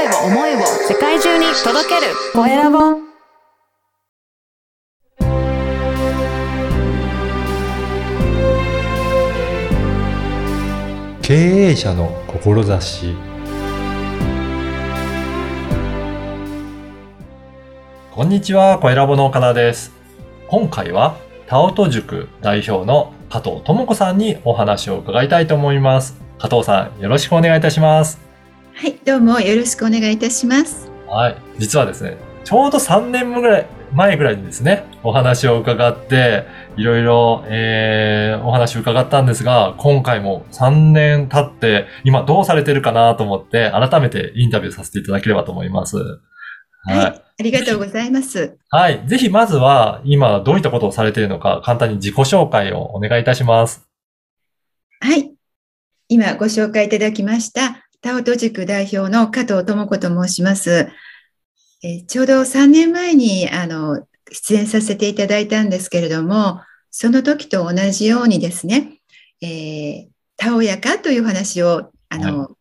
声を思いを世界中に届けるコエラボ経営者の志こんにちは、コエラボの岡田です。今回は、タオト塾代表の加藤智子さんにお話を伺いたいと思います。加藤さん、よろしくお願いいたします。はい、どうもよろしくお願いいたします。はい。実はですね、ちょうど3年ぐらい、前ぐらいにですね、お話を伺って、いろいろ、えー、お話を伺ったんですが、今回も3年経って、今どうされてるかなと思って、改めてインタビューさせていただければと思います。はい、はい。ありがとうございます。はい。ぜひまずは、今どういったことをされているのか、簡単に自己紹介をお願いいたします。はい、今ご紹介いただきました、タオト塾代表の加藤智子と申します。えーちょうど3年前にあの出演させていただいたんですけれども、その時と同じようにですね、えーたおやかという話をあの、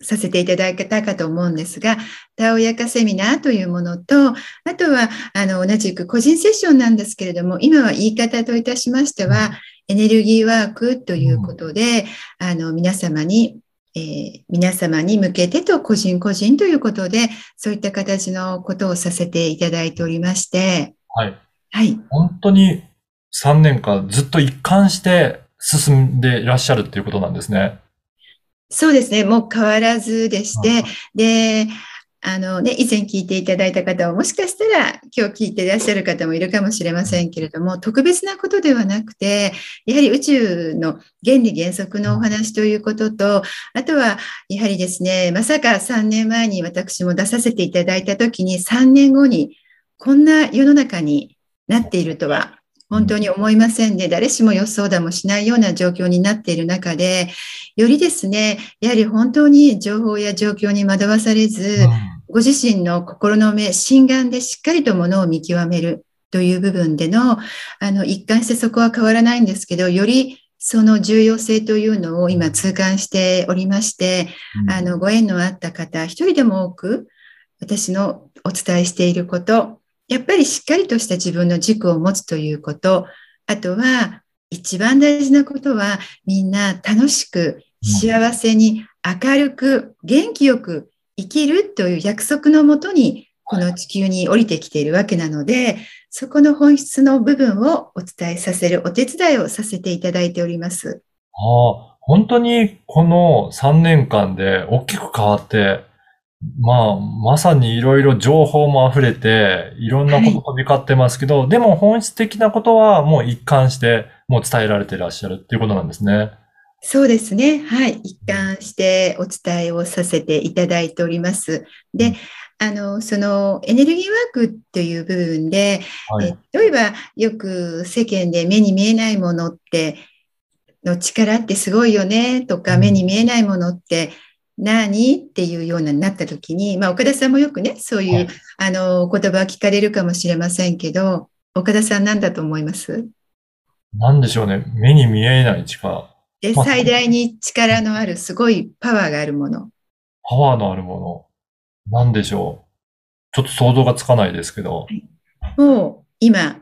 させていただいたかと思うんですが、たおやかセミナーというものと、あとはあの同じく個人セッションなんですけれども、今は言い方といたしましては、エネルギーワークということで、あの皆様に、えー皆様に向けてと個人個人ということで、そういった形のことをさせていただいておりまして、はい。はい、本当に3年間ずっと一貫して進んでいらっしゃるっていうことなんですね。そうですね、もう変わらずでして、で、あのね、以前聞いていただいた方は、もしかしたら今日聞いていらっしゃる方もいるかもしれませんけれども、特別なことではなくて、やはり宇宙の原理原則のお話ということと、あとは、やはりですね、まさか3年前に私も出させていただいたときに、3年後にこんな世の中になっているとは、本当に思いませんで、誰しも予想だもしないような状況になっている中で、よりですね、やはり本当に情報や状況に惑わされず、ご自身の心の目、心眼でしっかりとものを見極めるという部分での、あの、一貫してそこは変わらないんですけど、よりその重要性というのを今痛感しておりまして、うん。あの、ご縁のあった方、一人でも多く、私のお伝えしていること、やっぱりしっかりとした自分の軸を持つということ、あとは、一番大事なことは、みんな楽しく、幸せに、明るく、元気よく生きるという約束のもとに、この地球に降りてきているわけなので、そこの本質の部分をお伝えさせるお手伝いをさせていただいております。ああ、本当にこの3年間で大きく変わって、まあ、まさにいろいろ情報も溢れて、いろんなこと飛び交ってますけど、でも本質的なことはもう一貫してもう伝えられていらっしゃるっていうことなんですね。そうですね。はい。一貫してお伝えをさせていただいております。で、あの、そのエネルギーワークという部分で、はい。え例えばよく世間で目に見えないものって、の力ってすごいよねとか、うん目に見えないものって何っていうようなになった時に、まあ岡田さんもよくね、そういう、はいあの、お言葉は聞かれるかもしれませんけど、岡田さん何だと思います？なんでしょうね。目に見えない力。で、まあ最大に力のある、すごいパワーがあるもの。パワーのあるもの。なんでしょう。ちょっと想像がつかないですけど。もう今、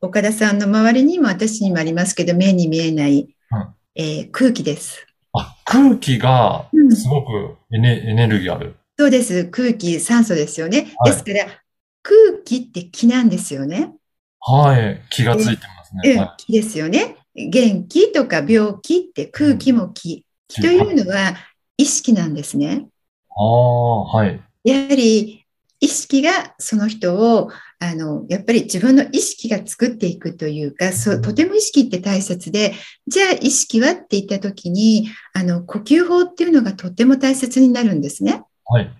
岡田さんの周りにも私にもありますけど、目に見えない、うんえー空気です。あ、空気がうんすごくエネエネルギーある。そうです。空気、酸素ですよね。はいですから、空気って気なんですよね。はい。気がついてますね。うんは、気ですよね。元気とか病気って空気も気。気というのは意識なんですね。ああ、はい。やはり意識がその人を、あの、やっぱり自分の意識が作っていくというか、そう、とても意識って大切で、じゃあ意識はって言ったときに、あの、呼吸法っていうのがとっても大切になるんですね。はい。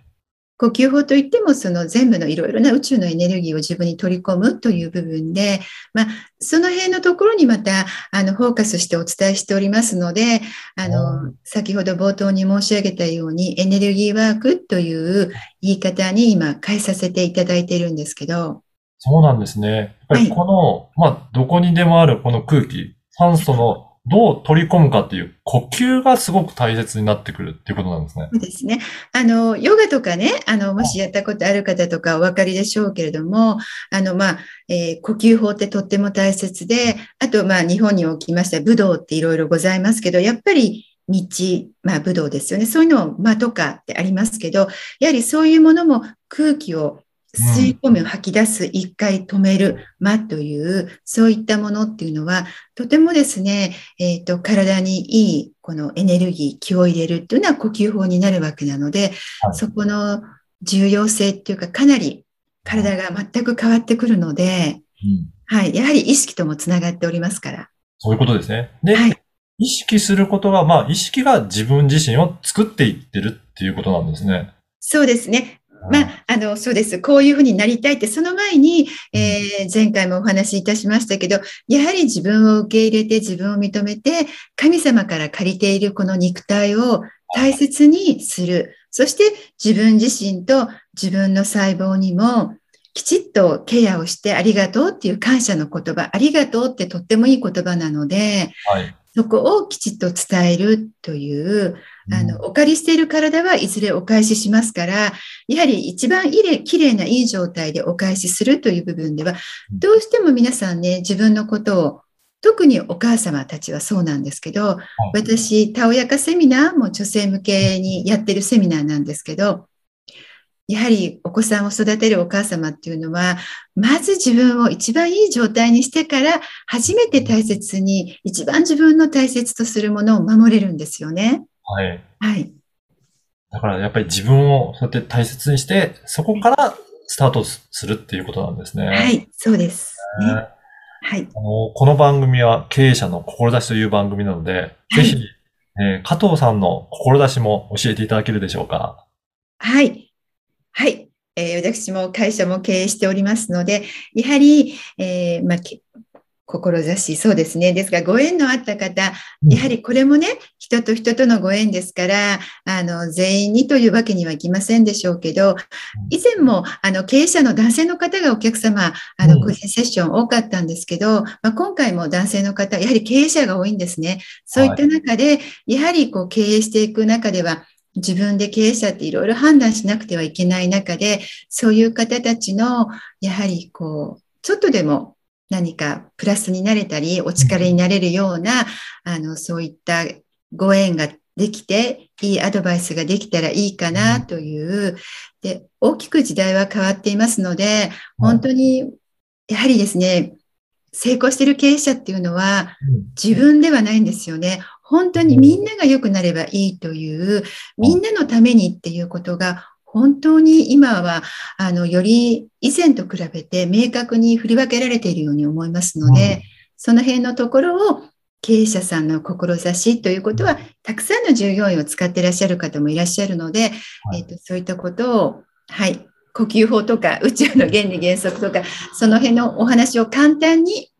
呼吸法といっても、その全部のいろいろな宇宙のエネルギーを自分に取り込むという部分で、まあ、その辺のところにまた、あの、フォーカスしてお伝えしておりますので、あうの、先ほど冒頭に申し上げたように、エネルギーワークという言い方に今変えさせていただいているんですけど、そうなんですね。やっぱりこの、まあ、どこにでもあるこの空気、酸素のどう取り込むかっていう呼吸がすごく大切になってくるっていうことなんですね。そうですね。あの、ヨガとかね、あの、もしやったことある方とかお分かりでしょうけれども、あの、まあ、えー呼吸法ってとっても大切で、あと、まあ、日本におきました武道っていろいろございますけど、やっぱり道、まあ、武道ですよね。そういうのを間とかってありますけど、やはりそういうものも空気を吸い込む、吐き出す、一回止める、間という、そういったものっていうのは、とてもですね、えっ、と、体にいい、このエネルギー、気を入れるっていうのは呼吸法になるわけなので、はいそこの重要性っていうか、かなり体が全く変わってくるので、うんはい、やはり意識ともつながっておりますから。そういうことですね。で、はい意識することが、まあ、意識が自分自身を作っていってるっていうことなんですね。そうですね。まあ、あの、そうです。こういうふうになりたいって、その前に、えー前回もお話しいたしましたけど、やはり自分を受け入れて、自分を認めて、神様から借りているこの肉体を大切にする。そして自分自身と自分の細胞にも、きちっとケアをしてありがとうっていう感謝の言葉、ありがとうってとってもいい言葉なので、はい。そこをきちっと伝えるという、あの、うんお借りしている体はいずれお返ししますから、やはり一番いれ綺麗ないい状態でお返しするという部分では、うん。どうしても皆さんね、自分のことを、特にお母様たちはそうなんですけど、私、たおやかセミナーも女性向けにやってるセミナーなんですけど、やはりお子さんを育てるお母様っていうのは、まず自分を一番いい状態にしてから、初めて大切に、一番自分の大切とするものを守れるんですよね。はい。はい。だからやっぱり自分をそうやって大切にして、そこからスタートするっていうことなんですね。はい、そうです。ねねはい。あのこの番組は経営者の志という番組なので、はいぜひ、えー加藤さんの志も教えていただけるでしょうか？はい。はい。えー私も会社も経営しておりますので、やはり、えーまあ、け志、そうですね。ですが、ご縁のあった方、やはりこれもね、人と人とのご縁ですから、あの、全員にというわけにはいきませんでしょうけど、以前も、あの、経営者の男性の方がお客様、あの、うん個人セッション多かったんですけど、まあ、今回も男性の方、やはり経営者が多いんですね。そういった中で、やはりこう、経営していく中では、自分で経営者っていろいろ判断しなくてはいけない中で、そういう方たちの、やはりこう、ちょっとでも何かプラスになれたり、お力になれるような、あの、そういったご縁ができて、いいアドバイスができたらいいかなという、で、大きく時代は変わっていますので、本当に、やはりですね、成功している経営者っていうのは、うん。自分ではないんですよね。本当にみんなが良くなればいいという、みんなのためにっていうことが、本当に今は、あの、より以前と比べて明確に振り分けられているように思いますので、その辺のところを経営者さんの志ということは、たくさんの従業員を使っていらっしゃる方もいらっしゃるので、はい。えっとそういったことを、はい、呼吸法とか宇宙の原理原則とか、その辺のお話を簡単に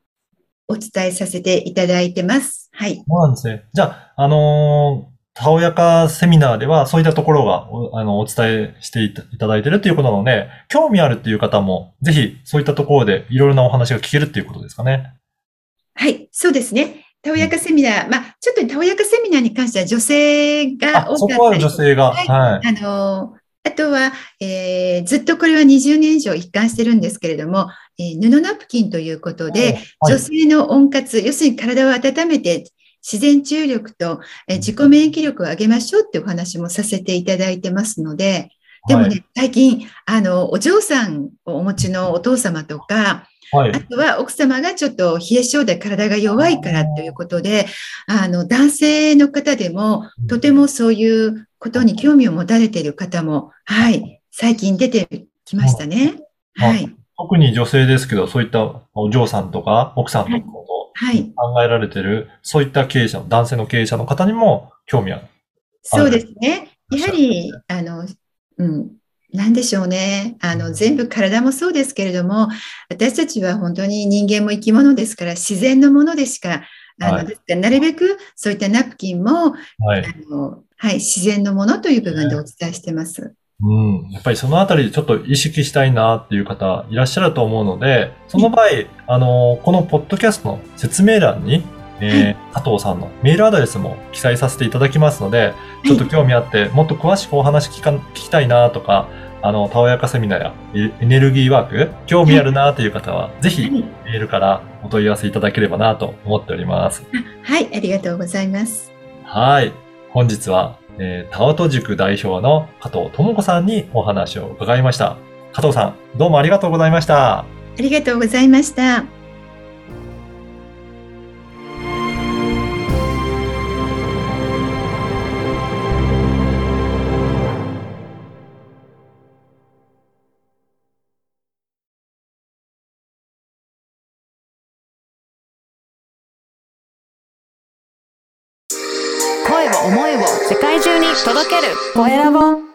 お伝えさせていただいてます。はい。そうなんですね。じゃあ、あのーたおやかセミナーではそういったところがおあのお伝えしていただいてるということなので、興味あるっていう方も、ぜひそういったところでいろいろなお話が聞けるっていうことですかね。はい、そうですね。たおやかセミナー、まあ、ちょっとたおやかセミナーに関しては女性があ、多かったりそこは女性が。はいはい。あの、あとは、えーずっとこれは20年以上一貫してるんですけれども、えー布ナプキンということで、はい。女性の温活、要するに体を温めて、自然治癒力と、えー自己免疫力を上げましょうってお話もさせていただいてますので、でもね、はい最近、あの、お嬢さんをお持ちのお父様とか、はいあ。とは奥様がちょっと冷え性で体が弱いからということで、あの、男性の方でも、とてもそういうことに興味を持たれている方も、はい、最近出てきましたね。はい。特に女性ですけど、そういったお嬢さんとか奥さんとかをはい。考えられてる、そういった経営者、男性の経営者の方にも興味ある。そうですね。やはり、あの、うん。なんでしょうね。あの、全部体もそうですけれども、私たちは本当に人間も生き物ですから、自然のものでしか、あの、はいなるべくそういったナプキンも、はい。あの、はい、自然のものという部分でお伝えしてます。うん。やっぱりそのあたりでちょっと意識したいなっていう方いらっしゃると思うので、その場合、あの、このポッドキャストの説明欄に、えー加藤さんのメールアドレスも記載させていただきますので、ちょっと興味あって、もっと詳しくお話聞か聞きたいなとか、あの、たおやかセミナーやエエネルギーワーク、興味あるなという方は、ぜひはいメールからお問い合わせいただければなと思っております。はい、ありがとうございます。はい。本日は、えー、タオト塾代表の加藤智子さんにお話を伺いました。加藤さん、どうもありがとうございました。ありがとうございました。届ける。コエラボ